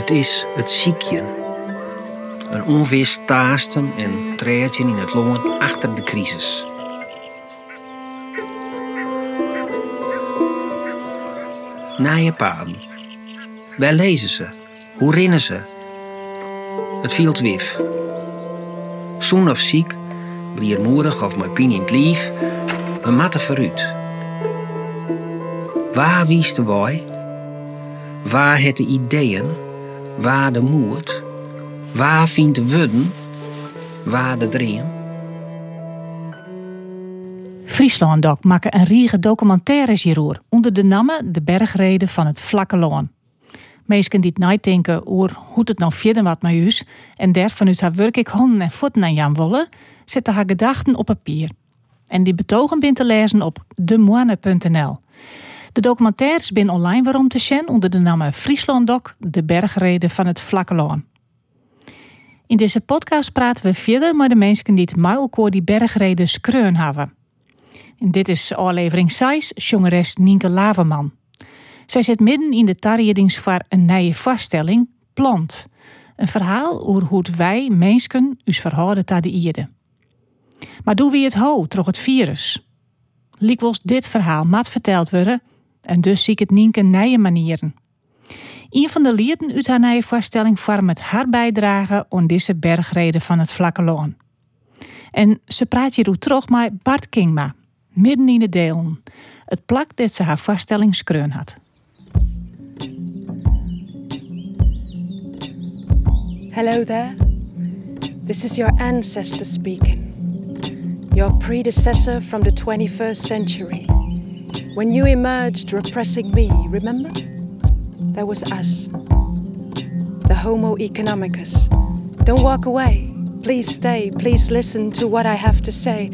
Het is het ziekje. Een onwist taasten en treedje in het longen achter de crisis. Naaie paden. Waar lezen ze? Hoe rinnen ze? Het viel wif. Zoen of ziek, bliermoedig of met pien in het lief, een matte verruut. Waar wies de wij? Waar het de ideeën? Waar de moed? Waar vindt de wudden? Waar de dream? Friesland Doc maken een riege documentaires hierover onder de namen De Bergreden van het Vlakke Loon. Meesken die het denken over hoe het nou verder wat met huis en der vanuit haar werk ik honden en voeten aan Jan Wolle, zetten haar gedachten op papier. En die betogen bent te lezen op demoine.nl. De documentaires zijn online waarom te zien onder de naam Friesland Doc, de bergreden van het Vlakke Loon. In deze podcast praten we verder met de mensen die het muilkoor die bergreden skreun hebben. En dit is aflevering 6, jongeres Nienke Laverman. Zij zit midden in de tarjedingsvaar een nieuwe vaststelling, Plant. Een verhaal over hoe wij, mensen, ons verhouden tot de ierde. Maar doen we het ho, troch het virus? Liek dit verhaal mat verteld worden, en dus zie ik het Nienke nieuwe manieren. Een van de lieden uit haar nieuwe voorstelling vormt haar bijdrage aan deze bergreden van het Vlakke Loon. En ze praat hier terug met Bart Kingma, midden in de delen. Het plak dat ze haar voorstelling skreun had. Hello there. This is your ancestor speaking. Your predecessor from the 21st century. When you emerged repressing me, remember? There was us. The Homo economicus. Don't walk away. Please stay. Please listen to what I have to say.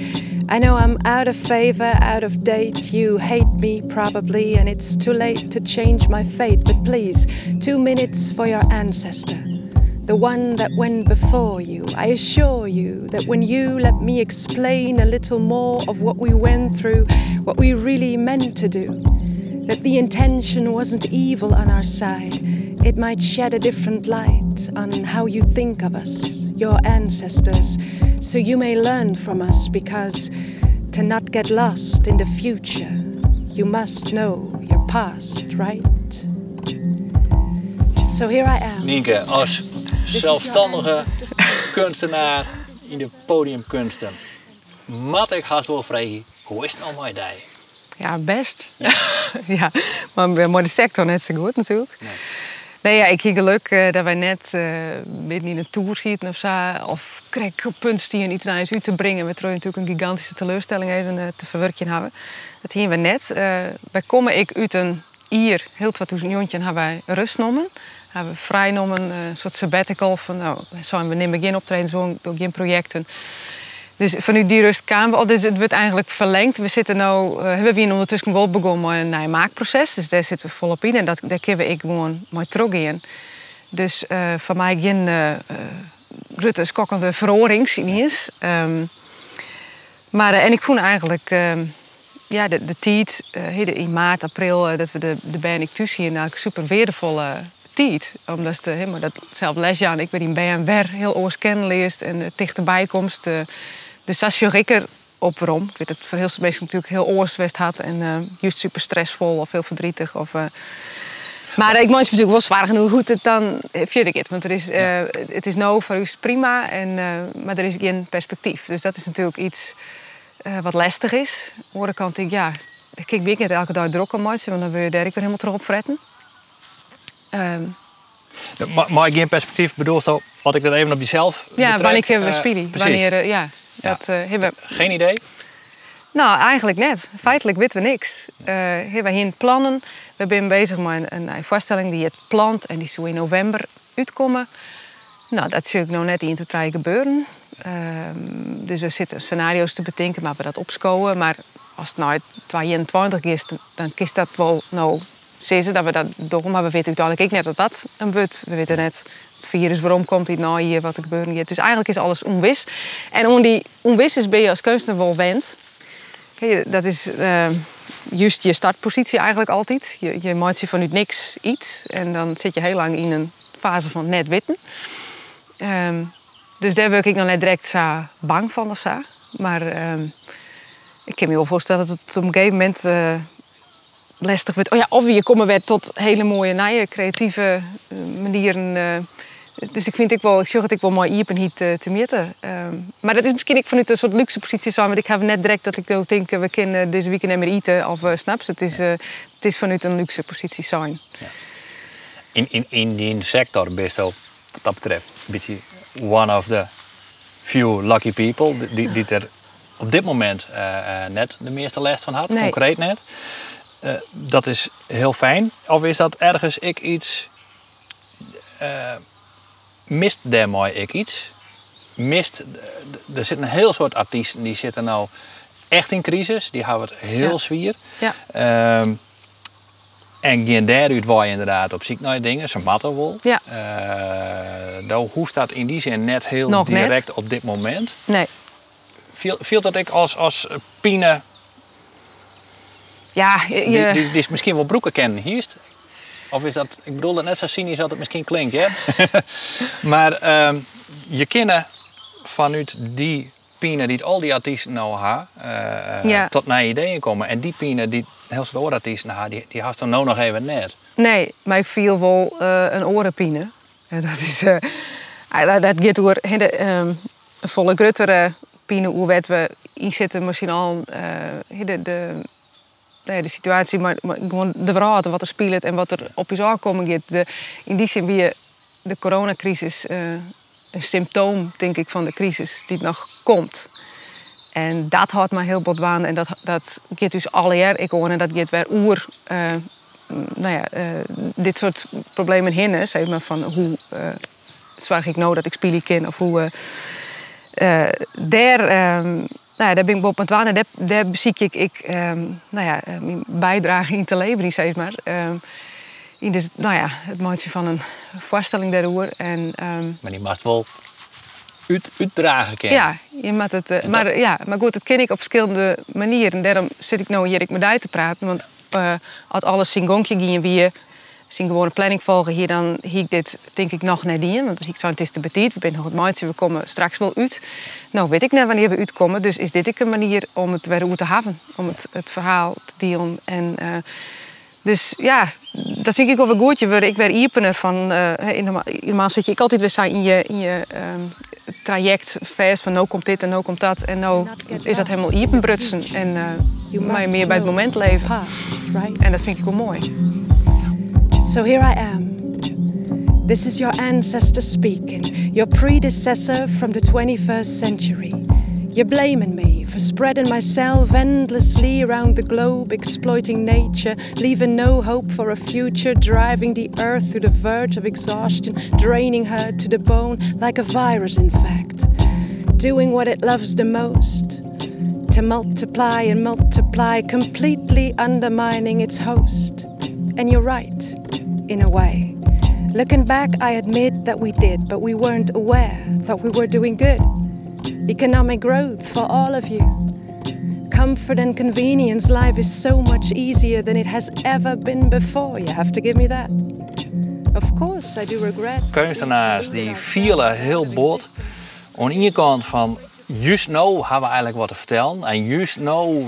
I know I'm out of favor, out of date. You hate me probably, and it's too late to change my fate. But please, two minutes for your ancestor, the one that went before you. I assure you that when you let me explain a little more of what we went through, what we really meant to do, that the intention wasn't evil on our side, it might shed a different light on how you think of us your ancestors, so you may learn from us because to not get lost in the future, you must know your past, right? So here I am. Nienke, als zelfstandige kunstenaar in de podiumkunsten, mat ik haast wel vragen, hoe is het nou die? Ja, best. Ja. ja, maar, maar de sector net zo goed natuurlijk. Nee. Nee, ja, ik heb geluk uh, dat wij net uh, in een tour zitten of zo. Of krijg op punt die iets naar u te brengen. We trouwens natuurlijk een gigantische teleurstelling even uh, te verwerken hebben. Dat hier we net. wij komen ik uit een hier, heel wat jontje hebben wij rust genomen. Hebben we vrij genomen, een soort sabbatical van nou, zijn we nemen geen optreden, zo, geen projecten. Dus vanuit die rust kwamen we. Oh, dus het wordt eigenlijk verlengd. We zitten nou, uh, hebben we ondertussen wel begonnen met een maakproces. Dus daar zitten we volop in. En dat, daar kunnen ik gewoon mooi terug in. Dus uh, voor mij geen uh, Rutte skokkende verorings niet um, maar en ik voel eigenlijk ehm, ja, de, de tijd in maart, april dat we de, de hier eigenlijk super weerdevolle Omdat de, dat zelf lesje aan ik ben in BNW heel oorskennelijk en dichterbij komst. Dus dat is ik er op waarom. Ik weet dat het voor heel veel mensen natuurlijk heel oorswest had en uh, juist super stressvol of heel verdrietig. Of, uh... Maar ik het natuurlijk wel zwaar genoeg hoe het dan vind ik het. Want er is, uh, het is nou voor u prima, en, maar er is geen perspectief. Dus dat is natuurlijk iets wat lastig is. Aan de andere kant denk ik, ja, ik kijk niet elke dag druk aan want dan wil je daar weer helemaal terug op fretten. Um, maar, geen perspectief bedoelt wat ik dat even op jezelf Ja, wanneer kunnen we spelen? Wanneer, ja. Dat uh, hebben Geen idee? Nou, eigenlijk net. Feitelijk weten we niks. Uh, hebben we plannen. We zijn bezig met een, een voorstelling die het plant en die zou in november uitkomen. Nou, dat zie ik nog net in te gebeuren. Uh, dus er zitten scenario's te bedenken, maar we dat opscoren. Maar als het nou 22 is, dan is dat wel nou ze dat we dat doen. Maar we weten uiteindelijk ook net dat dat een wordt. We weten net het virus, waarom komt dit nou hier, wat er gebeurt hier. Dus eigenlijk is alles onwis. En om die onwis is ben je als kunstenaar wel wend. Dat is uh, juist je startpositie eigenlijk altijd. Je, je maakt je vanuit niks iets. En dan zit je heel lang in een fase van net witten. Ehm, dus daar word ik nog net direct zo bang van of. Maar ehm, ik kan me wel voorstellen dat het op een gegeven moment uh, lastig wordt. Oh ja, of je komen weer tot hele mooie, nieuwe, creatieve uh, manieren. Uh, dus ik vind ik wel, ik zeg het ik wel mooi hier en niet te meten. Ehm, maar dat is misschien ik vanuit een soort luxe positie zijn. Want ik heb net direct dat ik denk, we kunnen deze weekend meer eten of snaps. Het is, het is vanuit een luxe positie zijn. Ja. In, in, in die sector best wel wat dat betreft een beetje one of the few lucky people die, die er op dit moment uh, net de meeste last van had, concreet net. Uh, dat is heel fijn. Of is dat ergens ik iets. mist daarmee ik iets? Mist. Er zit een heel soort artiesten die zitten nou echt in crisis. Die hebben het heel ja. zwier. Ja. Ehm, en geen daaruit waar je inderdaad op ziek naar dingen, ze matten wel. Ja. Uh, hoe staat in die zin net heel Nog direct op dit moment? Nee. Viel, viel dat ik als, als Pine. Ja, je... Die, die, is misschien wel broeken kennen hierst. Of is dat, ik bedoel het net zo cynisch dat het misschien klinkt, hè? maar um, je kennen vanuit die Pine die al die artiesten nou ha, uh, ja. tot naar ideeën komen. En die Pine die heel veel oorartiesten ha, die, die had er nou nog even net. Nee, maar ik viel wel uh, een orenpine. En dat is, uh, dat, dat gaat door een volle gruttere pine hoe we in zitten misschien al de, de, nee, de situatie, maar, maar gewoon de verhaal wat er speelt en wat er op je aankomen gaat. In die zin weer de coronacrisis een symptoom, denk ik, van de crisis die nog komt. En dat houdt me heel bot aan. En dat, dat gaat dus alle ik hoor en dat gaat weer oer. Uh, nou ja, uh, dit soort problemen hinnen, zeg maar, van hoe uh, zwaar ik nou dat ik spelen ken of hoe. daar, um, nou ja, daar ben ik op en daar, daar zie ik, ik um, nou ja, mijn bijdrage in te leveren, zeg maar. Um, in dus, nou ja, het maatje van een voorstelling daarover. En, um... Maar die mag wel uit, uitdragen kennen. Ja, je moet het, uh, maar, ja, maar goed, dat ken ik op verschillende manieren. Daarom zit ik nou hier ik met jou te praten. Want uh, als alles singonkje ging wie zien gewoon een planning volgen hier, dan ik dit denk ik nog net in. Want als ik zo het is te betiet, we zijn nog het maandje, we komen straks wel uit. Nou, weet ik net wanneer we uitkomen, dus is dit een manier om het weer uit te hebben, om het, het verhaal te. En uh, dus ja, dat vind ik wel goed. Je ik werd iepener van. Uh, normaal zit je ik altijd weer in je, in je um, traject vast van nou komt dit en nou komt dat. En nou is dat helemaal iepenbrutsen. En uh, maar meer bij het moment leven. En dat vind ik wel mooi. So here I am. This is your ancestor speaking, your predecessor from the 21st century. You're blaming me for spreading myself endlessly around the globe, exploiting nature, leaving no hope for a future, driving the earth to the verge of exhaustion, draining her to the bone like a virus, in fact. Doing what it loves the most to multiply and multiply, completely undermining its host. And you're right, in a way. Looking back, I admit that we did, but we weren't aware, thought we were doing good economic growth for all of you. Comfort and convenience, life is so much easier than it has ever been before. You have to give me that. Of course, I do regret. Kunstenaars die vielen heel bot. Aan de ene kant van, juist nou hebben we eigenlijk wat te vertellen. En juist nou,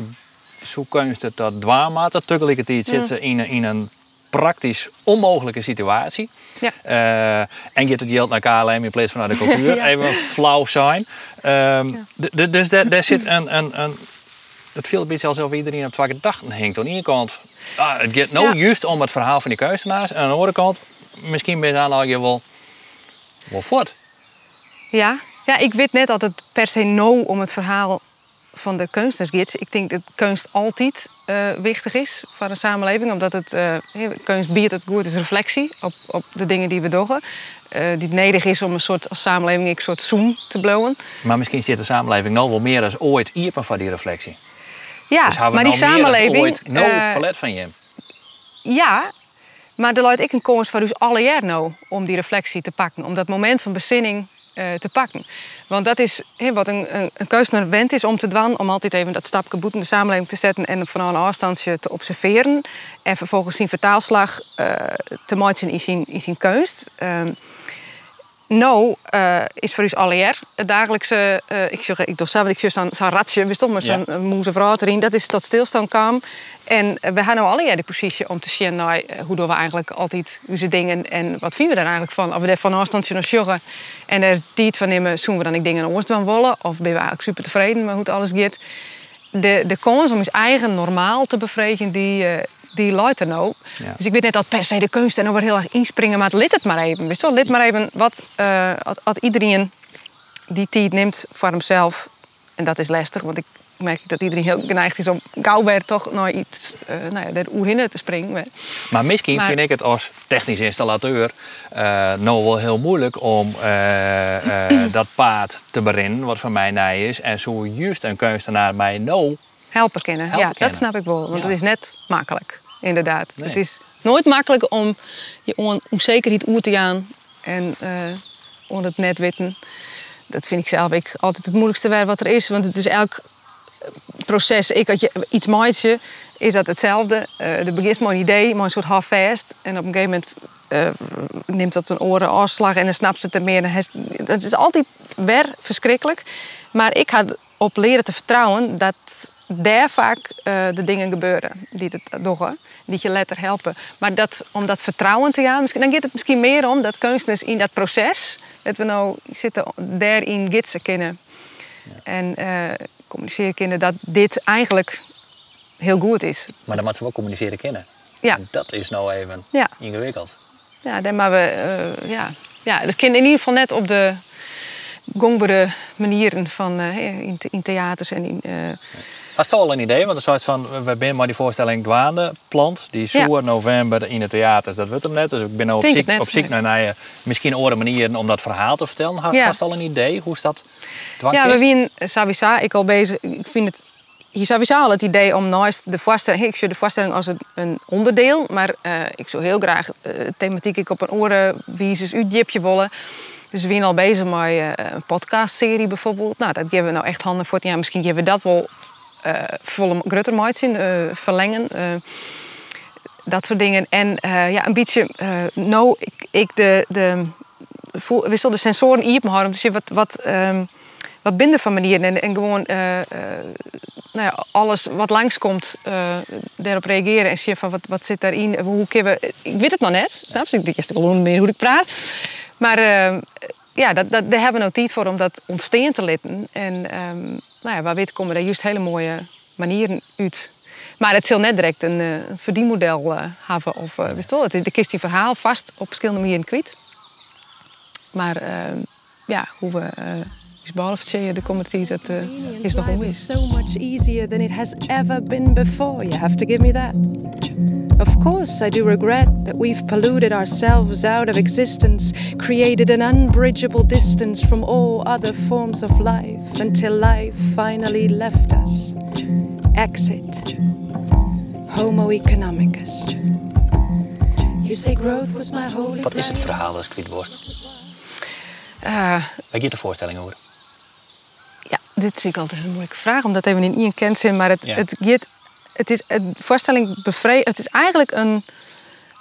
zo kunst het dat dwaarmaten. Tegelijkertijd zitten in, in een praktisch onmogelijke situatie. Ja. Uh, en je het geld naar KLM in plaats van naar de cultuur. Even flauw zijn. Um, ja. Dus daar zit een, een, een het viel een beetje alsof iedereen op twee gedachten hangt. Aan de ene kant, ah, het gaat nou juist om het verhaal van die kunstenaars. En aan de andere kant, misschien ben je dan al je wel, wel voort. Ja. ja, ik weet net dat het per se no om het verhaal van de kunstnersgids. Ik denk dat kunst altijd uh, wichtig is voor een samenleving. Omdat het, uh, kunst biedt het goed is reflectie op, op de dingen die we doen. Uh, die nodig is om een soort als samenleving een soort zoom te blowen. Maar misschien zit de samenleving nou wel meer als ooit iepen van die reflectie. Ja, dus maar die nou samenleving. ooit nou verlet van je. Ja, maar er luidt ik een komst van dus alle jaar nou om die reflectie te pakken. Om dat moment van bezinning eh, te pakken. Want dat is wat een, een, een kunstenaar wend is om te doen, om altijd even dat stapje boet in de samenleving te zetten en van een afstandje te observeren. En vervolgens zijn vertaalslag uh, te maken in zijn, in zijn kunst. Uh, nou uh, is voor ons alleer het dagelijkse, uh, ik zeg, ik doe zelf, ik zeg zo'n zo ratje, wist toch, maar zo'n ja. moeze vrouw erin, dat is tot stilstand kwam. En we hebben nou alleer de positie om te zien nou, hoe doen we eigenlijk altijd onze dingen en wat vinden we daar eigenlijk van? Of we er van afstand nog joggen en er is tijd van nemen, zoen we dan ik dingen anders dan willen, of ben we eigenlijk super tevreden met hoe het alles gaat. De, de kans om ons eigen normaal te bevredigen, die, die er nou. Ja. Dus ik weet net dat per se de kunst en over heel erg inspringen, maar lid het maar even. Wist wel, lid maar even wat uh, als iedereen die tijd neemt voor hemzelf. En dat is lastig, want ik merk dat iedereen heel geneigd is om gauw weer toch naar iets, uh, nou ja, er oerhinnen te springen. Maar misschien maar, vind ik het als technisch installateur uh, nou wel heel moeilijk om dat paard te berennen, wat van mij nij is. En zo juist een kunstenaar mij nou helpen kennen. Helpen ja, kennen. dat snap ik wel. Want ja. het is net makkelijk, inderdaad. Nee. Het is nooit makkelijk om je onzekerheid oer te gaan en uh, om het net weten. Dat vind ik zelf ik altijd het moeilijkste werk wat er is. Want het is elk proces. Ik had je iets maatje, is dat hetzelfde. Uh, er begint maar een idee, maar een soort half vast. En op een gegeven moment uh, neemt dat een oren afslag en dan snapt ze het er meer. Het is altijd weer verschrikkelijk. Maar ik had op leren te vertrouwen dat daar vaak uh, de dingen gebeuren die het doen, die je letter helpen. Maar dat, om dat vertrouwen te gaan, dan gaat het misschien meer om dat kunstenaars in dat proces, dat we nou zitten daarin gidsen kennen ja. en uh, communiceren kennen dat dit eigenlijk heel goed is. Maar dan moeten we ook communiceren kennen. Ja. En dat is nou even ja. ingewikkeld. Ja, dan maar we, uh, ja. ja, dat kan in ieder geval net op de gongbare manieren van in, in, theaters en in. Hast al een idee? Want een soort van, we zijn maar die voorstelling Dwaande plant. Die is ja. november in het theater. Dat wordt hem net. Dus ik ben op zoek, op zoek naar, naar misschien andere manieren om dat verhaal te vertellen. Hast ja. al een idee? Hoe is dat? Ja, we zijn sowieso ik al bezig. Ik vind het hier sowieso al het idee om naast de voorstelling, ik zie de voorstelling als een onderdeel, maar uh, ik zou heel graag uh, thematiek ik op een oren wie u diepje willen. Dus we zijn al bezig met uh, een podcastserie bijvoorbeeld. Nou, dat geven we nou echt handen voor. Ja, misschien geven we dat wel volle grutter uh, verlengen. Uh, dat soort dingen. En ja, een beetje, nou, ik, ik de, de, wissel de sensoren in me houden. Dus wat, wat, um, wat binden van manieren. En, en gewoon nou ja, alles wat langskomt, daarop reageren. En zien van wat, wat zit daarin. Hoe kunnen we, ik weet het nog net, snap je? Ik eerst gewoon meer hoe ik praat. Maar ja, dat, dat, daar hebben we tijd voor om dat ontstaan te laten. En um, nou ja, waar weet komen er juist hele mooie manieren uit. Maar het zal net direct een, uh, een verdienmodel uh, hebben. Of, uh, wist wel, het, de kist die verhaal vast op verschillende manieren kwijt. Maar ehm, ja, hoe we is behalve de comedy, dat is nog onwees. so much easier than it has ever been before. You have to give me that. Of course, I do regret that we've polluted ourselves out of existence, created an unbridgeable distance from all other forms of life until life finally left us. Exit. Homo economicus. You say growth was my holy Wat is het verhaal als Kwietworst? Uh, Waar gaat de voorstelling over? Ja, dit zie ik altijd een moeilijke vraag, omdat even in één kent zijn, maar het, ja. het gaat het is een voorstelling bevre Het is eigenlijk een,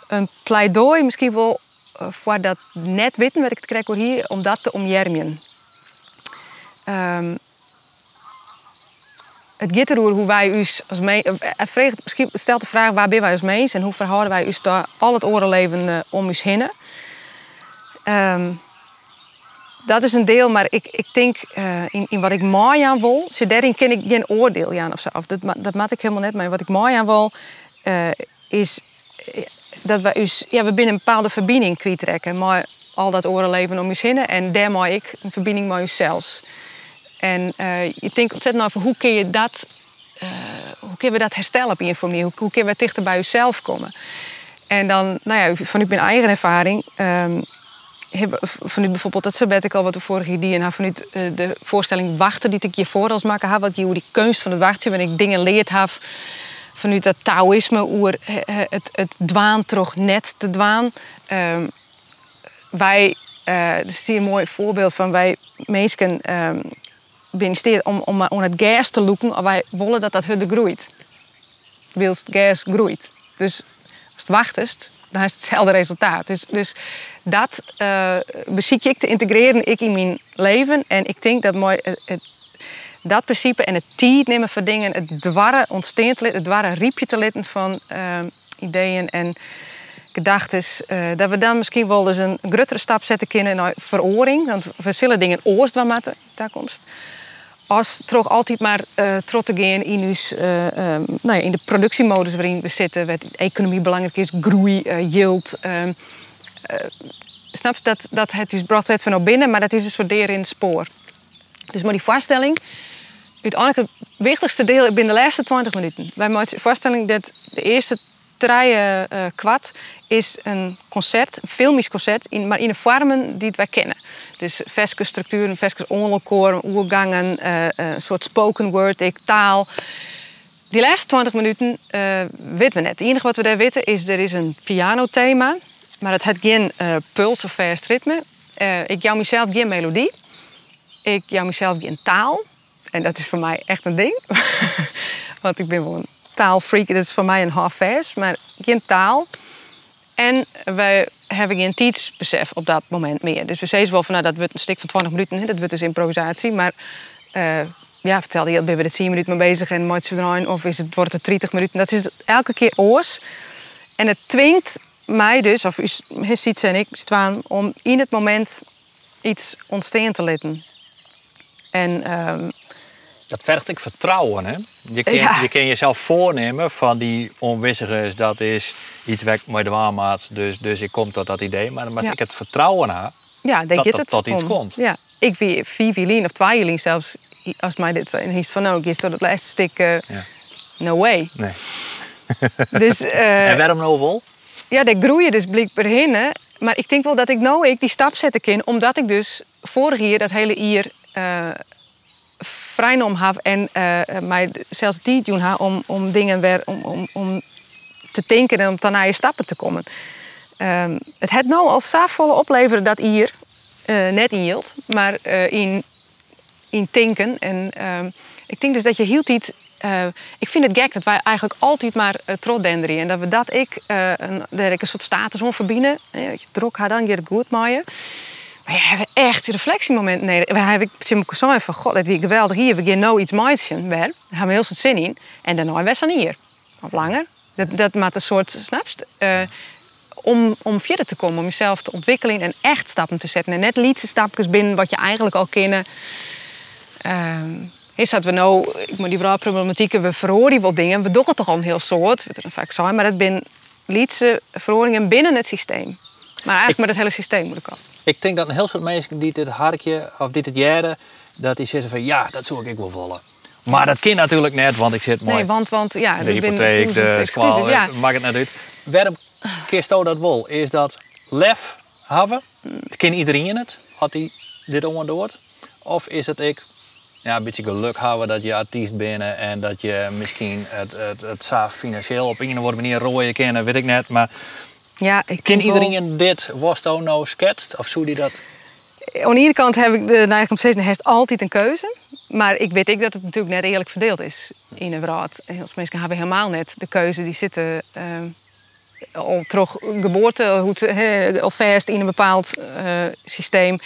een pleidooi, misschien wel uh, voor dat net weten wat ik het krijg hier, om dat te omjermen. Um, het gaat hoe wij ons als mensen. Misschien stelt de vraag waar ben wij als mens en hoe verhouden wij ons daar al het orenleven uh, om ons heen. Um, dat is een deel, maar ik, ik denk uh, in, in wat ik mooi aan wil, daarin ken ik geen oordeel aan of zo. Of dat, dat maak ik helemaal net. Maar wat ik mooi aan wil, uh, is eh, dat we us, ja, we binnen een bepaalde verbinding kwijtrekken. Maar al dat orenleven om je zinnen. En daar maak ik een verbinding met jezelf. En uh, je denkt ontzettend over hoe kun je dat, hoe kunnen we dat herstellen op een manier? Hoe, hoe kunnen we dichter bij jezelf komen? En dan, nou ja, vanuit mijn eigen ervaring. Um, vanuit bijvoorbeeld dat sabbatical wat we vorige idee en vanuit uh, de voorstelling wachten die ik je voor als maken heb, wat je hoe die kunst van het wachten, wanneer ik dingen leerd heb vanuit dat Taoïsme, hoe het, het dwaan toch net te dwaan. Um, wij uh, dat is hier een mooi voorbeeld van wij mensen um, binnen om, om, om het gas te loeken. Wij willen dat dat hudde groeit. Wilst gas groeit. Dus als het wacht is, dan is het hetzelfde resultaat. Dus, dus dat uh, ik te integreren ik in mijn leven. En ik denk dat mooi, het, dat principe en het tijd nemen voor dingen, het dwarren ontstaan te het dwarren riepje te litten van uh, ideeën en gedachten, dat we dan misschien wel eens een grotere stap zetten kunnen naar veroring. Want we zullen dingen van maken, toekomst. Als toch altijd maar uh, te gaan in, uh, um, nou ja, in de productiemodus waarin we zitten, waar economie belangrijk is, groei, yield. Um, snap je dat, dat het is bracht van naar binnen, maar dat is een soort deur in het spoor. Dus maar die voorstelling, uiteindelijk het wichtigste deel binnen de laatste 20 minuten. Wij maken de voorstelling dat de eerste uh, kwart is een concert, een filmisch concert, in, maar in de vormen die wij kennen. Dus veske structuren, veske onderkoor, oergangen, uh, een soort spoken word, ik, taal. Die laatste 20 minuten uh, weten we net. Het enige wat we daar weten is er is een pianothema, maar het heeft geen puls of vast ritme. ik jou mezelf geen melodie. Ik jou mezelf geen taal. En dat is voor mij echt een ding. Want ik ben wel een taalfreak. Dat is voor mij een half vers, maar geen taal. En wij hebben geen tijdsbesef op dat moment meer. Dus we zeggen wel van nou, dat wordt een stuk van 20 minuten. Dat wordt dus improvisatie. Maar uh, ja, vertelde je, ben we er 10 minuten mee bezig en maakt ze Of is het, wordt het 30 minuten. Dat is elke keer oors. En het dwingt mij dus, of ziet en ik, staan om in het moment iets ontstaan te laten. En um, dat vergt ik vertrouwen. Hè? Je, kan, je kan jezelf voornemen van die onwissige dat is iets weg met de waarmaat. Dus, dus ik kom tot dat idee. Maar dan moet ik het vertrouwen aan ja, denk dat, je dat, het tot iets komt. Ja, ik wie vier of twee violin zelfs. Als mij dit is van nou, is tot het laatste stuk. Uh, no way. Nee. dus, uh, en waarom nou vol? Ja, dat groeien dus blijkbaar heen. Maar ik denk wel dat ik nou ik die stap zetten kan. Omdat ik dus vorig jaar dat hele jaar... Uh, vrijnom heb en uh, mij zelfs die doen ha om, om dingen weer om, om, om te denken en om dan naar je stappen te komen. Um, het het nou al volle opleveren dat hier uh, net in hield, maar in, in denken. En um, ik denk dus dat je hield iets. Ik vind het gek dat wij eigenlijk altijd maar uh. En dat we dat ik, een, dat ik een soort status om verbinden. Je druk haar dan, je het goed maaien. Maar ja, hebben echt een reflectiemoment. Nee, we hebben ik van god, dat is geweldig hier. We gaan nou iets maken. Daar hebben we heel veel zin in. En daarna was dan hier. Of langer. Dat, dat maakt een soort, snapst? Uh, om, om verder te komen, om jezelf te ontwikkelen en echt stappen te zetten. En net lietse stapjes binnen wat je eigenlijk al kennen. Uh, is dat we nou, ik moet die problematieken, we verhoren wel dingen. We doen het toch al een heel soort, we het vaak zijn, maar dat zijn lietse verhoringen binnen het systeem. Maar eigenlijk met het hele systeem moet ik al. Ik denk dat een heel soort mensen die dit hartje of dit het jaren, dat die zeggen van ja, dat zou ik wel volgen. Maar dat kan natuurlijk net, want ik zit mooi. Nee, want, want ja, de hypotheek, de excuses, ja. maakt het net uit. Waarom kiest dat wel? Is dat lef hebben? Ken iedereen het, had hij dit onderdoort? Of is het ik ja, een beetje geluk hebben dat je artiest bent en dat je misschien het, het, het, het financieel op een of andere manier rooien kennen, weet ik net. Maar ja, ik Ken iedereen wel... dit was nou sketst? Of zo die dat? Aan de ene kant heb ik de neiging om steeds heeft altijd een keuze. Maar ik weet ik dat het natuurlijk net eerlijk verdeeld is in een raad. Veel mensen hebben helemaal net de keuze. Die zitten uh, al terug geboorte, hoe al vast in een bepaald uh, systeem.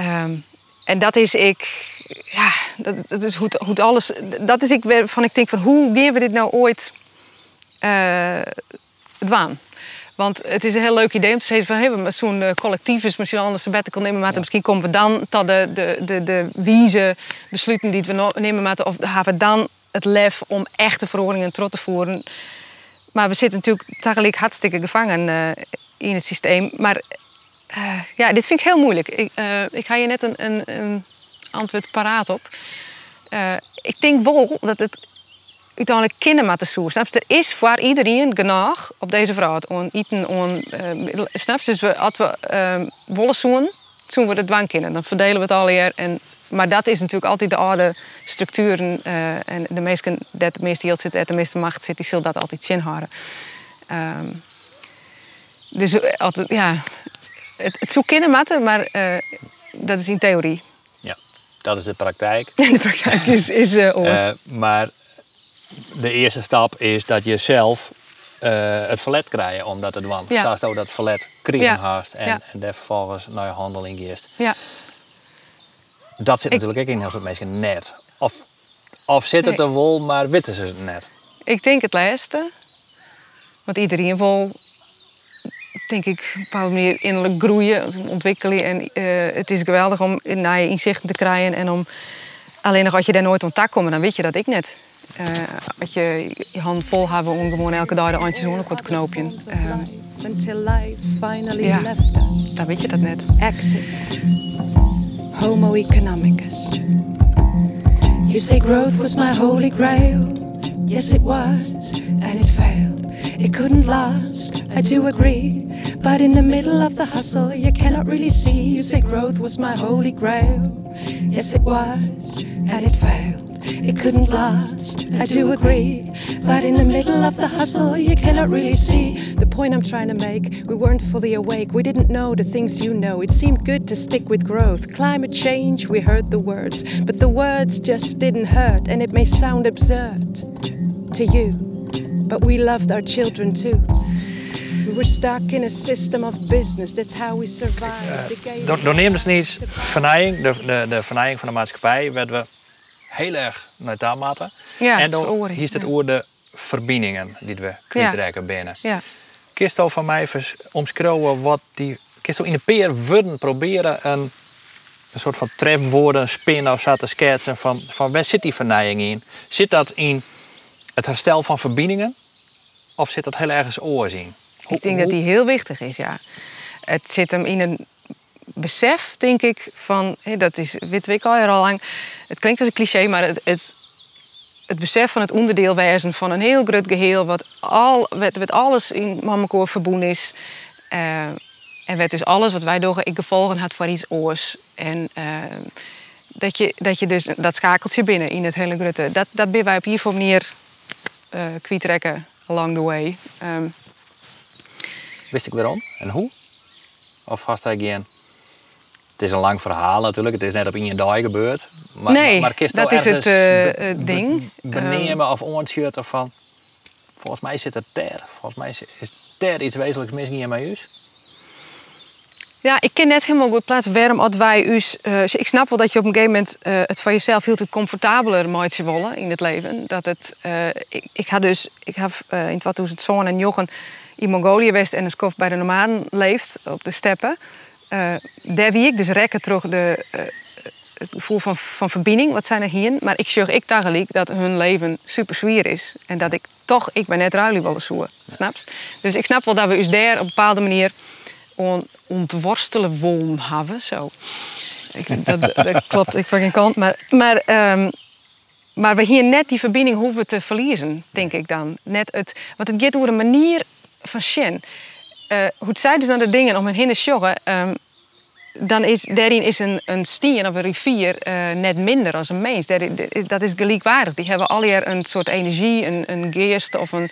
Um, en dat is ik, ja, dat, dat is hoe, hoe alles. Dat is ik van ik denk van hoe gaan we dit nou ooit uh, dwaan? Want het is een heel leuk idee om te zeggen van hey, we zo'n uh, collectief is misschien anders sabbatical nemen, maar misschien komen we dan tot de, de, de, de wieze besluiten die we nemen, maar of hebben we dan het lef om echte verordeningen terug te voeren. Maar we zitten natuurlijk tegelijk hartstikke gevangen uh, in het systeem. Maar uh, ja, dit vind ik heel moeilijk. Ik, ik ga je net een, een, een antwoord paraat op. ik denk wel dat het uiteindelijk kinderen met de soer. Snap Er is voor iedereen genoeg op deze vrouw. Om eten, om, uh, snap Dus we, als we uh, willen zoen, zoen we de dwangkinderen. Dan verdelen we het al hier. En, maar dat is natuurlijk altijd de oude structuren. Uh, en de meesten, dat de meeste hield zit, de meeste macht zit, die zullen dat altijd zien houden. Um, dus altijd, ja, het, het kunnen matten, maar eh, dat is in theorie. Ja, dat is de praktijk. De praktijk is, is eh. Eh, maar de eerste stap is dat je zelf eh, het verlet krijgt omdat het wan. Ja. Je dat verlet krijgen Ja. haast en, Ja. en daar vervolgens naar je handeling geeft. ja. Dat zit Ik- natuurlijk ook in heel veel mensen net. Of, of zit het Nee. er wel, maar weten ze het net. Ik denk het laatste. Want iedereen wil, denk ik, op een bepaalde manier innerlijk groeien, ontwikkelen. En eh, het is geweldig om naar je inzichten te krijgen. En om, alleen nog als je daar nooit aan tak komt, dan weet je dat ik net. Eh, als je je hand vol hebben om gewoon elke dag de handjes onder knoopje. eh, Until life finally Ja. left us. dan weet je dat net. Exit. Homo economicus. You say growth was my holy grail. Yes, it was, and it failed. It couldn't last, I do agree. But in the middle of the hustle, you cannot really see. You say growth was my holy grail. Yes, it was, and it failed. It couldn't last, I do agree. But in the middle of the hustle, you cannot really see. The point I'm trying to make, we weren't fully awake. We didn't know the things you know. It seemed good to stick with growth. Climate change, we heard the words. But the words just didn't hurt, and it may sound absurd to you. But we loved our children too. We were stuck in a system of business. That's how we survived. Eh, game- Door, door niet vernijing, de, de, de vernijing van de maatschappij, werden we heel erg naar. Ja, en hier is het ja. oor de verbindingen die we kwijtraken binnen. Ja. Kist van mij omschreeuwen wat die. Kist in de peer worden proberen een, een soort van trefwoorden, spin of zo te schetsen van, van waar zit die vernijing in? Zit dat in het herstel van verbindingen? Of zit dat heel ergens oorzien? Ik denk dat die heel wichtig is, ja. Het zit hem in een besef, denk ik, van... Dat is, weet ik al heel lang... Het klinkt als een cliché, maar het, het, het besef van het onderdeel wezen van een heel groot geheel... wat, al, wat, wat alles in elkaar verbonden is... eh, en wat dus alles wat wij doen, ik gevolgen had voor iets oors. En eh, dat, je, dat je dus dat schakeltje binnen in het hele grote... Dat, dat ben wij op hiervoor manier kwijtrekken along the way. Ehm, Wist ik waarom en hoe? Of vast hij geen. Het is een lang verhaal natuurlijk, het is net op in je dag gebeurd. Maar, Nee, maar, maar dat is het, het ding. Be, benemen of ontshirt of van. Volgens mij zit het ter. Volgens mij is- is ter iets wezenlijks mis niet in mijn huis. Ja, ik ken net helemaal goed plaats waarom had wij us. eh, ik snap wel dat je op een gegeven moment het van jezelf hield het comfortabeler maatje willen in het leven. Dat het, eh, ik, ik had dus, ik heb in 2000 en Jochen in Mongolië geweest en een skof bij de nomaden leeft op de steppen. Eh, daar wie ik dus rekken terug de, eh, het gevoel van, van verbinding, wat zijn er hier. Maar ik zeg ik tegelijk dat hun leven super zwier is. En dat ik toch, ik ben net ruilie willen zoeken, snapst? Dus ik snap wel dat we dus daar op een bepaalde manier on, ontworstelen wollen hebben. Zo. Ik, dat, dat klopt, ik van geen kant. Maar, maar, ehm, maar we hier net die verbinding hoeven te verliezen, denk ik dan. Net het, want het gaat over een manier van shen. Eh, hoe ze dan de dingen om hen heen sjoggen, ehm, dan is daarin is een, een stien of een rivier eh, net minder als een mens. Dat is gelijkwaardig. Die hebben alweer een soort energie, een, een geest of een,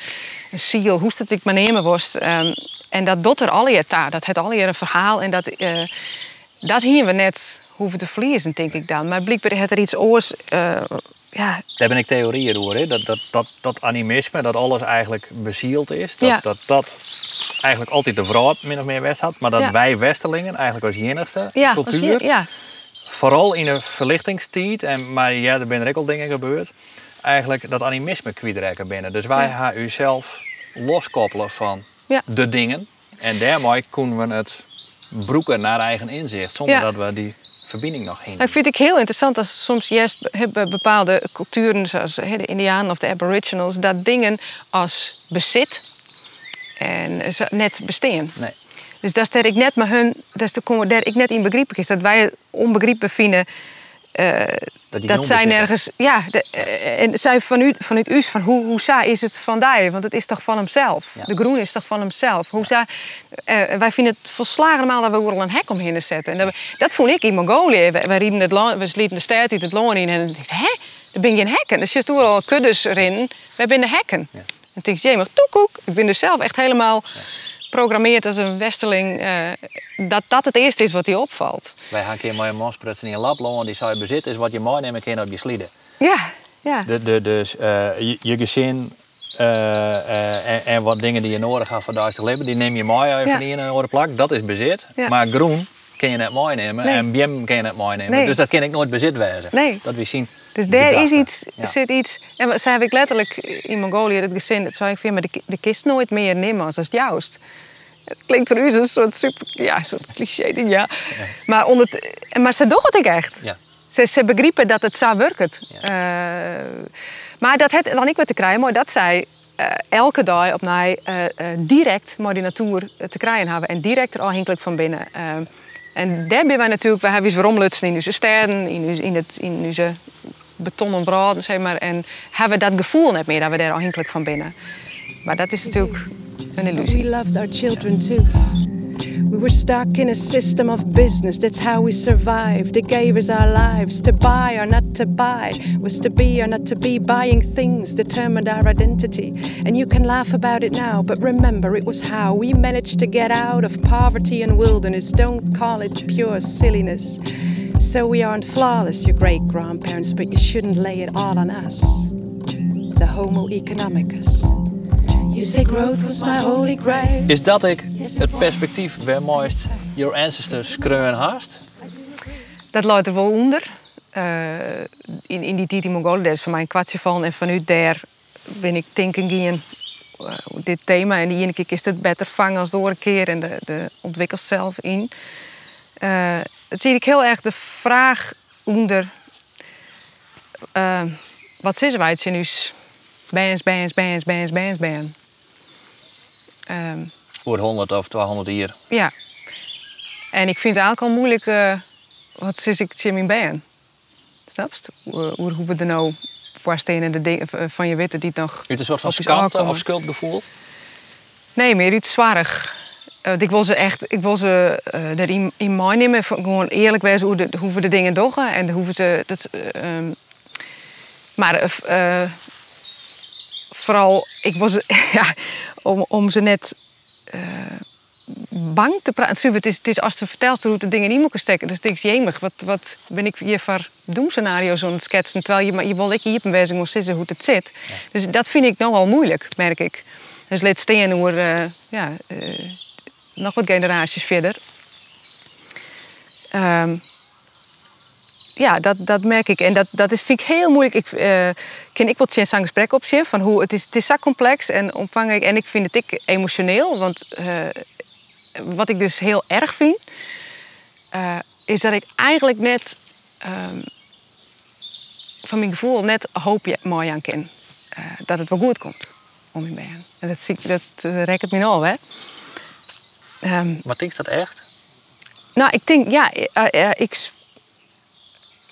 een ziel, hoe het ik maar nemen worst. Ehm, en dat doet er alweer daar. Dat heeft alweer een verhaal. En dat, eh, dat hier we net hoeven te verliezen, denk ik dan. Maar blijkbaar heeft er iets oors. eh, ja, Daar ben ik theorieën door. Hè? Dat, dat, dat, dat animisme, dat alles eigenlijk bezield is. Dat, Ja. dat, dat eigenlijk altijd de vrouw min of meer west had. Maar dat Ja. wij Westerlingen eigenlijk als enigste ja, als cultuur... ja. vooral in de verlichtingstijd, en, maar ja, er zijn er ook al dingen gebeurd, eigenlijk dat animisme kwijtraken binnen. Dus wij gaan u zelf loskoppelen van de dingen. En daarmee kunnen we het broeken naar eigen inzicht, zonder Ja. dat we die verbinding nog heen. Nou, ik vind het heel interessant als soms juist hebben bepaalde culturen, zoals de Indianen of de Aboriginals, dat dingen als bezit en zo net bestaan. Nee. Dus dat stel ik net met hun, dat is de komen daar ik net in begrepen is dat wij het onbegrepen vinden. Eh, Dat zij nergens, ja, de, eh, en zij vanuit, vanuit us van hoe, hoe is het van die? Want het is toch van hemzelf. Ja. De groen is toch van hemzelf. Hoe saai- eh, wij vinden het volslagen normaal dat we overal een hek omheen zetten. En dat, dat vond ik in Mongolië. Rieden het loon, we lieten de stad uit het loon in en dacht, hè, er ben geen hekken. Dus je stoer al kuddes erin. We hebben de hekken. En toen dacht ik, jee, maar toekoek. Ik ben dus zelf echt helemaal geprogrammeerd als een westeling, eh, dat dat het eerste is wat hij opvalt. Wij gaan een keer met een man sprutsen in een lab, die zou je bezitten, is wat je mooi nemen kan op je slieden. Ja, ja. De, de, dus eh, je, je gezin eh, en, en wat dingen die je nodig hebt voor dagelijks leven, die neem je mooi even Ja. in een andere plak. Dat is bezit. Ja. Maar groen kun je net mooi nemen en biem kun je net mooi nemen. Dus dat kan ik nooit bezit wezen. Nee. Dat we zien. Dus daar is iets, Ja. zit iets. En ze heb ik letterlijk in Mongolië het gezin, dat zou ik vinden, maar de, de kist nooit meer nemen als het juist. Het klinkt voor u een soort super, ja, een soort cliché ding, ja. Maar, onder maar ze doen het ik echt. Ja. Ze, ze begrijpen dat het zo werkt. Eh, maar dat het dan ik weer te krijgen, maar dat zij eh, elke dag op mij eh, direct maar die natuur te krijgen hebben en direct er afhankelijk van binnen. En daar zijn wij natuurlijk, we hebben iets romlutsen in onze steden, in, onze- in, het, in onze betonnen braden, zeg maar. En hebben dat gevoel net meer dat we daar afhankelijk van binnen. Maar dat is natuurlijk een illusie. We loved our children too. We were stuck in a system of business. That's how we survived. They gave us our lives. To buy or not to buy was to be or not to be. Buying things determined our identity. And you can laugh about it now, but remember it was how we managed to get out of poverty and wilderness. Don't call it pure silliness. So we aren't flawless, your great grandparents, but you shouldn't lay it all on us. The Homo economicus. You say growth was my holy grail. Is dat ik het perspectief waar mooist your ancestors kreun haast? Dat loopt er wel onder. Eh, in, in die tijd in Mongolië, dat is van mij een kwartje van. En vanuit daar ben ik denken gaan eh, dit thema. En die ene keer is het beter vangen als door een keer. En de, de ontwikkelt zelf in. Eh zie ik heel erg de vraag onder... eh, wat is wij het zijn nu? Bands, bands, bands, bands, bands, bands. Ehm, Voor 100 of 200 jaar. ja. En ik vind het eigenlijk al moeilijk eh, wat is ik Jimmy ben. Snap je? Hoe, hoe hoe we er nou voor staan en de dingen van je weten die nog. Uit een soort van schaamte of schuldgevoel? Nee, meer iets zwarig. Eh, want ik wil ze echt, ik wil ze erin in mij nemen. Gewoon eerlijk wezen hoe, de, hoe we de dingen doen en hoe we ze. Dat, eh, ehm, maar vooral, ik was ja, om, om ze net bang te praten. Het is, het is als je vertelt hoe de dingen niet moeten steken. Dus denk jemig, wat, wat ben ik hier voor doemscenario's aan het schetsen? Terwijl je, maar je wil ik hier op een wijze moet zitten hoe het zit. Dus dat vind ik nogal moeilijk, merk ik. Dus let staan hoe, ja, nog wat generaties verder. Ehm, ja, dat, dat merk ik. En dat, dat is, vind ik heel moeilijk. Ik eh, ken ik tjens aan gesprek op zich. Van hoe, het, is, het is zo complex en omvangrijk. En ik vind het ik emotioneel. Want eh, wat ik dus heel erg vind... eh, is dat ik eigenlijk net... ehm, van mijn gevoel net hoop mooi aan ken. Dat het wel goed komt om je. En dat, ik, dat uh, rekt me nou, hè. Ehm, Maar denk je dat echt? nou, ik denk, ja, eh, eh, ik, s-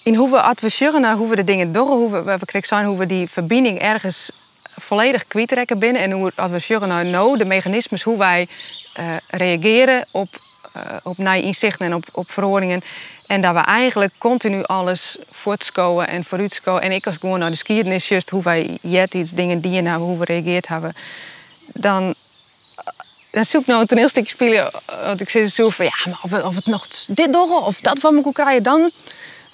in hoe we adviseren naar hoe we de dingen doen, hoe we, we krijgen zijn, hoe we die verbinding ergens volledig kwijtrekken binnen en hoe we adviseren naar nou, de mechanismes, hoe wij eh, reageren op, eh, op nieuwe inzichten en op, op verhoringen. En dat we eigenlijk continu alles voortskomen en vooruitskomen. En ik als gewoon naar de skiernis, juist hoe wij jet iets dingen die hebben, hoe we reageerd hebben. Dan dan zoek ik nou een toneelstuk spelen. Want ik zit zo van ja, maar of, het- of het nog dit doen of dat van me kon krijgen, dan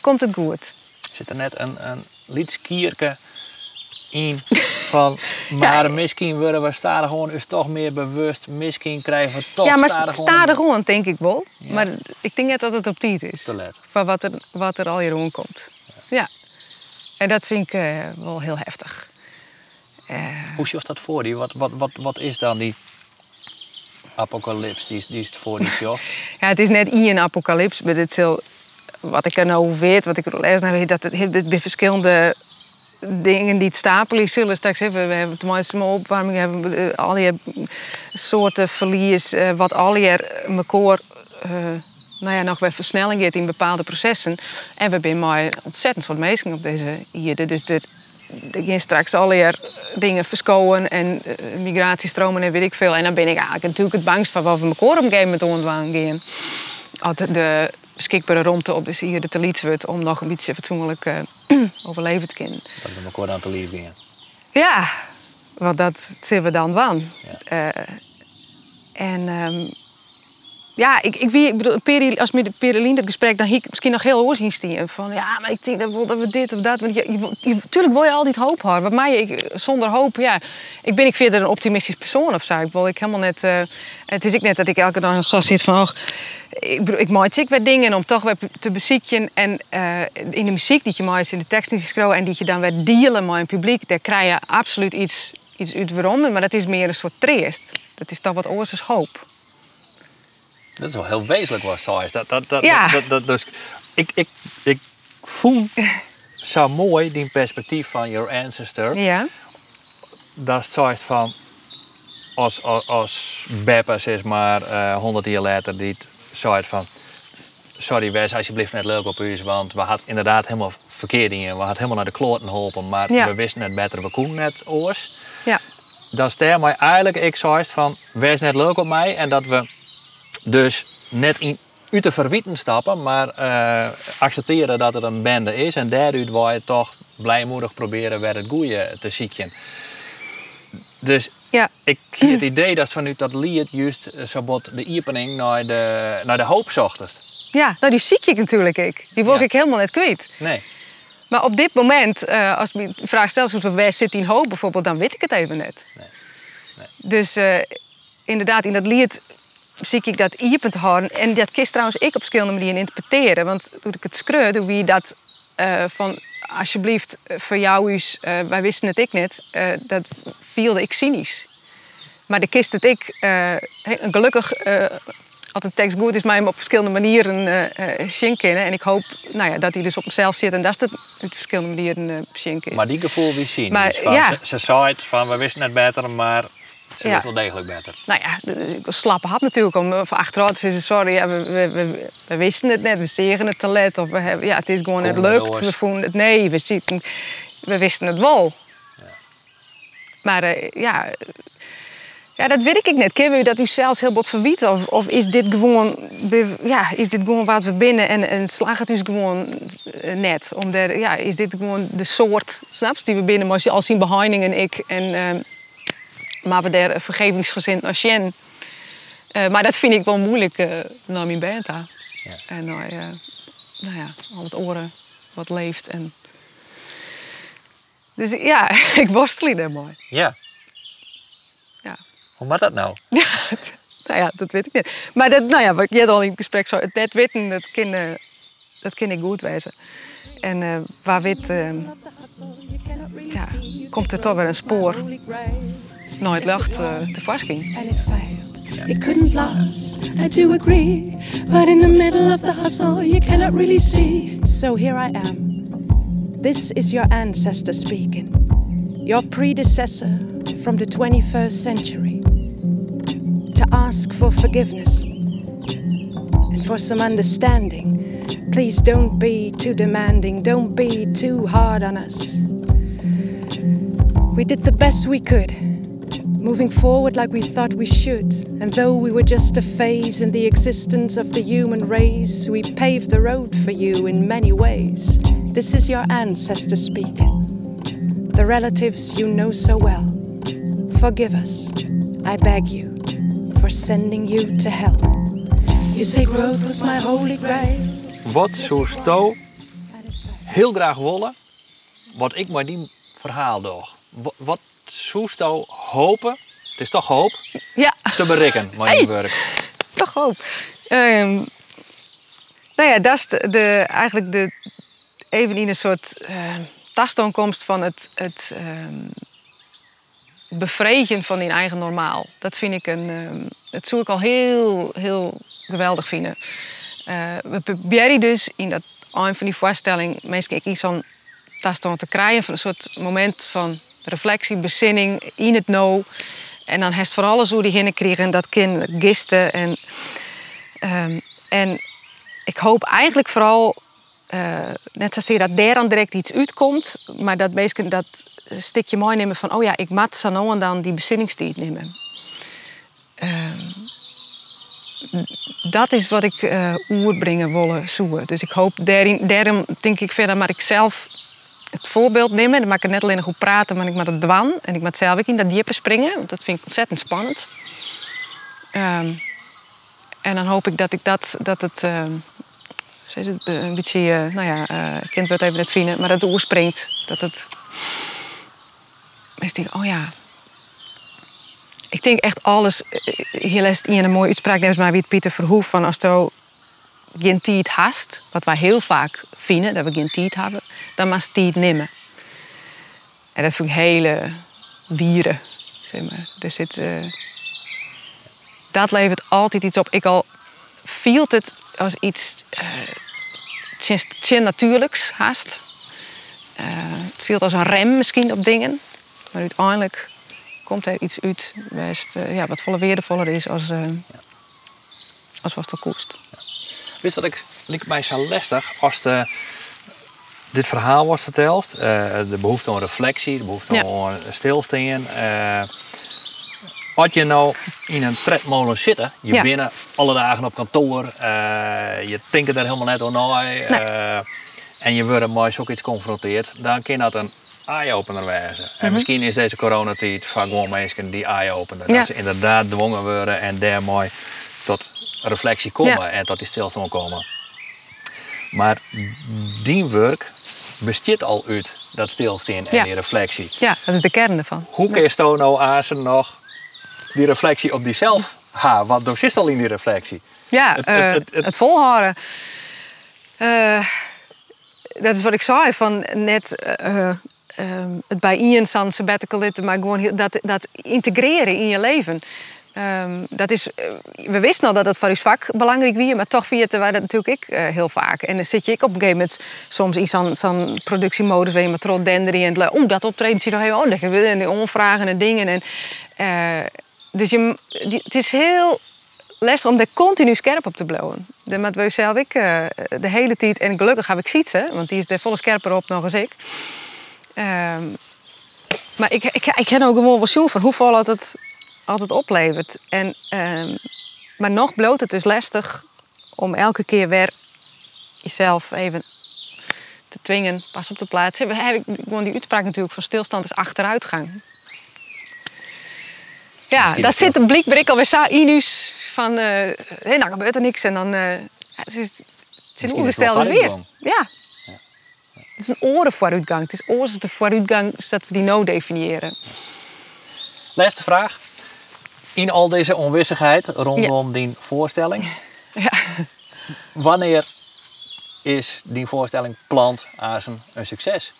komt het goed. Zit er net een, een liedskierke in van... Maar misschien worden we staan gewoon eens toch meer bewust. Misschien krijgen we toch ja, maar stadig sta gewoon, denk ik wel. Ja. Maar ik denk net dat het op tijd is. Te. Van wat er, wat er al hier rondkomt. Ja. En dat vind ik eh, wel heel heftig. Eh, Hoe is dat voor die? Wat, wat, wat, wat is dan die apocalyps die, die is voor die show? Ja, het is net in een apocalyps, maar het is heel, wat ik er nou weet, wat ik er lees, nou weet, dat het heeft bij verschillende dingen die het stapelen zullen straks hebben. We hebben tenminste maar opwarming, hebben eh, al die soorten verlies, eh, wat al elkaar eh nou ja, nog weer versnelling in bepaalde processen. En we zijn maar ontzettend wat mensen op deze hier. Dus dit, er gaan straks allerlei dingen verskomen en eh, migratiestromen en weet ik veel. En dan ben ik eigenlijk natuurlijk het bangst van wat we elkaar op een gegeven moment ontwaan gaan. Als de beschikbare ruimte op de hier de te liet wordt om nog een beetje fatsoenlijk eh, overleven te kunnen. Dat we elkaar aan te lief gingen. Ja, want dat zien we dan. Ja. Eh, En ehm, ja, ik, ik, ik bedoel, als met Perelien dat gesprek, dan ik misschien nog heel oorzien stien. Van ja, maar ik denk dat we, dit of dat. Want je, je, je, tuurlijk wil je altijd hoop houden. Wat mij, ik, zonder hoop, ja. Ik ben ik verder een optimistisch persoon of zo. Ik wil ik helemaal net. Uh, het is ik net dat ik elke dag zo zit van. Oh, ik, ik maak ik weer dingen om toch weer te bezieken. En uh, in de muziek die je maakt, in de tekst die je en die je dan weer dealen met een publiek, daar krijg je absoluut iets, iets uit waarom. Maar dat is meer een soort treest. Dat is toch wat oors hoop. Dat is wel heel wezenlijk wat zo is. Dat, dat, dat, ja. dat, dat, dus ik, ik, ik voel zo mooi die perspectief van your ancestor. Ja. Dat is van als, als, als Beppe, zeg maar, uh, 100 jaar later, die soort van. Sorry, wees alsjeblieft net leuk op u, want we hadden inderdaad helemaal verkeerd in. We hadden helemaal naar de kloten geholpen, maar we wisten het beter, we konden net oors. Ja. Dat is daar maar eigenlijk ik zoiets van, wees net leuk op mij en dat we dus net in, uit de verwieten stappen, maar uh, accepteren dat het een bende is. En daaruit wil je toch blijmoedig proberen weer het goede te zieken. Dus ja. ik heb het idee dat vanuit dat lied juist zo de iepening naar de, naar de hoop zocht. Ja, nou die zie ik natuurlijk ik. Die word ik helemaal net kwijt. Nee. Maar op dit moment, uh, als ik de vraag stel, zoals waar zit in hoop bijvoorbeeld, dan weet ik het even net. Nee. nee. Dus uh, inderdaad, in dat lied zie ik dat iepend houden. En dat kist trouwens ik op verschillende manieren interpreteren. Want toen ik het hoe wie dat uh, van alsjeblieft eh, voor jou is, uh, wij wisten het ik net, uh, dat vielde ik cynisch. Maar de kist het ik, gelukkig, als de tekst goed is, mij hem op verschillende manieren uh, En ik hoop nou ja, dat hij dus op mezelf zit en dat het op verschillende manieren uh, is. Maar die gevoel wie zien. Maar, van, ja. Ze, ze zei het van we wisten het beter, maar ze ja. is wel degelijk beter. Nou ja, slappe had natuurlijk om van achteruit te zeggen: sorry, ja, we, we, we, wisten het net, we zeggen het te let. Of we hebben, ja, het is gewoon, het lukt. We vonden het, nee, we, zitten, we wisten het wel. Ja. Maar uh, ja, ja, dat weet ik net. Kennen u dat u zelfs heel bot verwiet? Of, of is dit gewoon, ja, is dit gewoon wat we binnen en, en slaagt het dus gewoon eh, net? Om der, ja, is dit gewoon de soort, snap je, die we binnen, maar als je al zien behinding en ik en uh, maar we daar vergevingsgezind naar Sjen. Uh, maar dat vind ik wel moeilijk uh, naar mijn Ja. En uh, nou ja, al het oren wat leeft. En... Dus ja, ik worstel er mooi. Ja. ja. Hoe maakt dat nou? nou ja, dat weet ik niet. Maar dat, nou ja, wat je al in het gesprek zo, het net weten, dat kan, dat kan ik goed wezen. En waar wit, ja, komt er toch weer een spoor nooit lacht uh, te vast ging. It failed. It couldn't last, I do agree. But in the middle of the hustle, you cannot really see. So here I am. This is your ancestor speaking. Your predecessor from the 21st century. To ask for forgiveness and for some understanding. Please don't be too demanding, don't be too hard on us. We did the best we could moving forward like we thought we should. And though we were just a phase in the existence of the human race, we paved the road for you in many ways. This is your ancestor speaking, the relatives you know so well. Forgive us, I beg you, for sending you to hell. You say growth was my holy grail. Wat Sto heel graag willen, wat ik maar die verhaal door. Wat Soesto hopen, het is toch hoop, ja. te bereiken, mijn hey. Toch hoop. Um, nou ja, dat is de, eigenlijk de, even in een soort uh, tastoonkomst van het, het um, bevredigen van die eigen normaal. Dat vind ik een, um, dat zou ik al heel, heel geweldig vinden. Uh, we proberen dus in dat een van die voorstelling meestal iets zo'n tastoon te krijgen van een soort moment van reflectie, bezinning, in het know. En dan heeft voor alles hoe die hinnen kregen dat kind gisten. En, um, en ik hoop eigenlijk vooral, uh, net zoals je dat daar dan direct iets uitkomt, maar dat mensen dat stukje mooi nemen van, oh ja, ik mat zo nou dan die bezinningstijd nemen. Uh, dat is wat ik uh, oerbrengen willen zoeken. Dus ik hoop daarin, daarom denk ik verder, maar ik zelf het voorbeeld nemen. Dan maak ik net alleen goed praten, maar ik met het dwan. En ik moet zelf ook in dat diepe springen. Want dat vind ik ontzettend spannend. Ehm, en dan hoop ik dat ik dat, dat het, is het een beetje, uh, nou ja, uh, kind wordt even net vinden, maar dat het oorspringt. Dat het. Mensen denken, oh ja. Ik denk echt alles. Hier leest in een mooie uitspraak, neemt maar wie Pieter Verhoef van als geen tijd hast, wat wij heel vaak vinden, dat we geen tijd hebben, dan mag tijd nemen. En dat vind ik hele wieren, zeg maar. Er zit, uh, dat levert altijd iets op. Ik al viel het als iets uh, natuurlijks haast. Uh, het viel als een rem misschien op dingen. Maar uiteindelijk komt er iets uit best, uh, ja, wat volle waardevoller is als, uh, als was de koest. Wist wat ik lijkt mij zo lastig als de, dit verhaal wordt verteld. de behoefte aan reflectie, de behoefte ja. aan stilstaan als je nou in een tredmolen zit, je ja. binnen alle dagen op kantoor, uh, je denkt er helemaal net na, uh, en je wordt maar zoiets confronteerd, dan kan dat een eye-opener wezen. En mhm. misschien is deze coronatijd van gewoon mensen die eye-openen. Dat ze inderdaad dwongen worden en daarmee tot reflectie komen en tot die stilte komen. Maar die werk bestaat al uit dat stilstaan en die reflectie. Ja, dat is de kern ervan. Hoe kun je nou azen nog die reflectie op diezelf ha, wat dosist al in die reflectie? Ja, het, uh, het, het, het volhouden. Uh, dat is wat ik zei, van net uh, het bij Ian San sabbatical maar gewoon dat, dat integreren in je leven. Um, dat is, we wisten al dat het voor je vak belangrijk was, maar toch via wij dat natuurlijk ik uh, heel vaak. En dan zit je ik op een gegeven moment soms in zo'n productiemodus waar je met trot denderen en dat optreden zie je nog oh, dan en die onvragen en dingen. En, uh, dus je, het is heel lastig om er continu scherp op te blijven. Dat met we zelf ik de hele tijd, en gelukkig heb ik ze, want die is er volle scherper op nog als ik. Um, maar ik, ik, ik ken ook gewoon wel van hoeveel het het altijd oplevert. En, um, maar nog bloot het dus lastig om elke keer weer jezelf even te dwingen, pas op de plaats. Heb, heb ik gewoon die uitspraak natuurlijk van stilstand is achteruitgang. Ja, dat zit een blikbrik alweer zo inus van, uh, hey, nou gebeurt er niks en dan uh, het is, het is een ongestelde weer. Ja. ja. Het is een orenvooruitgang. Het is oorste vooruitgang zodat we die no definiëren. Laatste vraag. In al deze onwissigheid rondom ja. die voorstelling. Ja. Wanneer is die voorstelling plant azen een succes?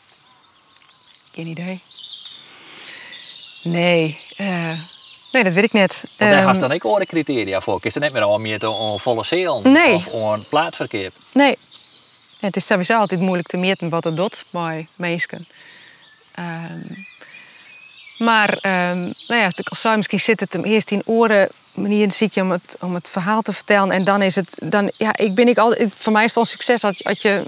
Geen idee. Nee. Uh, Nee, dat weet ik net. Want daar um, dan ook andere criteria voor. Is er net meer al meer een volle zeel nee. of een plaatverkeer? Nee. Het is sowieso altijd moeilijk te meten wat het doet bij mensen. Um, maar um, nou ja, ik al zei, misschien zit het hem eerst in oren manier zie je om het, om het verhaal te vertellen. En dan is het, dan, ja, ik ben ik altijd, voor mij is het al succes dat, dat je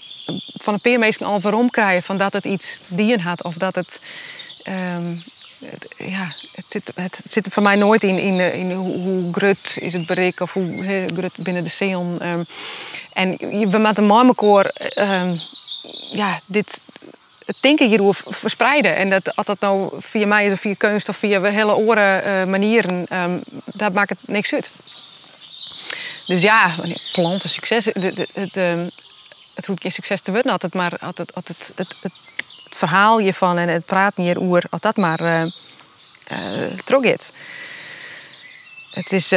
van een peermeester al waarom krijgt van dat het iets dieren had of dat het um, ja, het zit, het zit er voor mij nooit in, in, in hoe, hoe grut is het bereik of hoe he, grut binnen de zeon. Um, en we met een marmekoor ja, dit het denken hierover verspreiden. En dat, dat nou via mij is of via kunst of via hele oren uh, manieren, um, dat maakt het niks uit. Dus ja, planten, succes. Het, het, het, het hoeft geen succes te worden, altijd maar altijd, altijd het, het, verhaal je van en het praat niet oer, als dat maar uh, uh, trok Het is,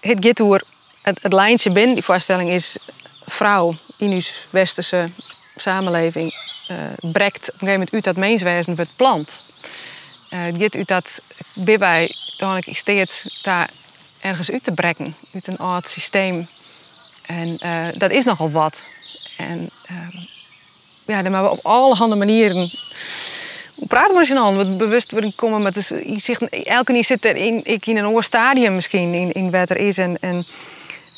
het gaat het, het lijntje binnen die voorstelling is vrouw in uw westerse samenleving brekt op een gegeven moment uit dat menswezen wordt plant. het gaat uit dat bij wij uiteindelijk steeds daar ergens uit te brekken, uit een oud systeem. En dat is nogal wat. En ja, maar we op allerhande manieren praten we aan. We bewust worden komen met zich, elke keer zit er in, ik in een oor stadium misschien in, in wat er is. En, en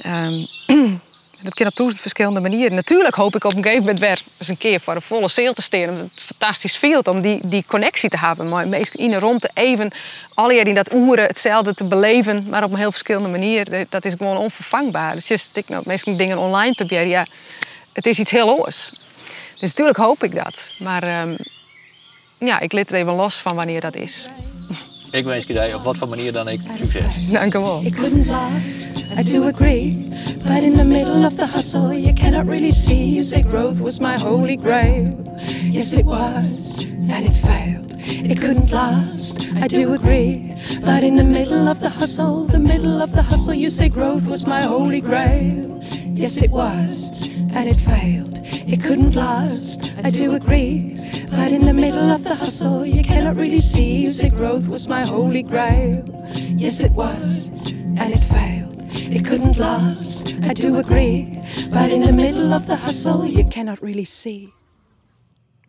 um, dat kan op duizend verschillende manieren. Natuurlijk hoop ik op een gegeven moment weer eens een keer voor een volle zeel te steren. Het is fantastisch veel om die, die connectie te hebben. Maar meestal in en rond even alle in dat oeren hetzelfde te beleven, maar op een heel verschillende manier. Dat is gewoon onvervangbaar. Dus just, nou, meestal dingen online proberen, ja, het is iets heel anders. Dus natuurlijk hoop ik dat. Maar um, ja, ik liet het even los van wanneer dat is. Ik wens je dat op wat voor manier dan ik succes. Dank u wel. It couldn't last, I do agree. But in the middle of the hustle, you cannot really see. You say growth was my holy grail. Yes, it was, and it failed. It couldn't last, I do agree. But in the middle of the hustle, the middle of the hustle, you say growth was my holy grail. Yes, it was, and it failed. It couldn't last, I do agree. But in the middle of the hustle, you cannot really see. You say growth was my holy grail. Yes, it was, and it failed. It couldn't last, I do agree. But in the middle of the hustle, you cannot really see.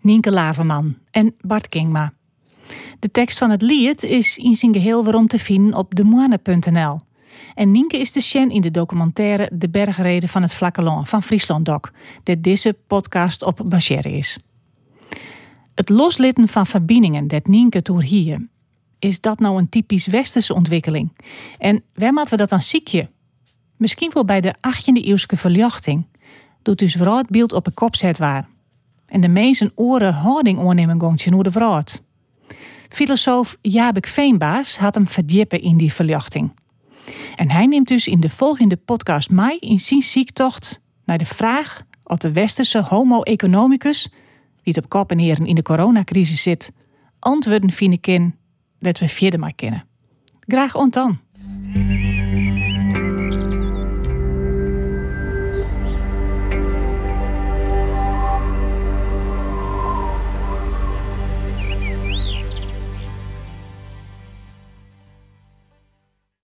Nienke Laverman en Bart Kingma. De tekst van het lied is in zijn geheel waarom te vinden op demoine.nl. En Nienke is de Shen in de documentaire De Bergreden van het Vlakke van Friesland Doc, dat deze podcast op baseren is. Het loslitten van verbindingen dat Nienke toer hier, is dat nou een typisch westerse ontwikkeling? En waar moeten we dat dan ziekje? Misschien wel bij de 18e eeuwse verlichting, doet dus vooral beeld op een kop zet waar. En de meesten oren houding oornemen gongtje hoe de vrouw. Filosoof Jabek Veenbaas had hem verdiepen in die verlichting. En hij neemt dus in de volgende podcast mij in zijn ziektocht naar de vraag of de westerse homo economicus, die het op kop en heren in de coronacrisis zit, antwoorden vinden kan dat we verder maar kennen. Graag ontan.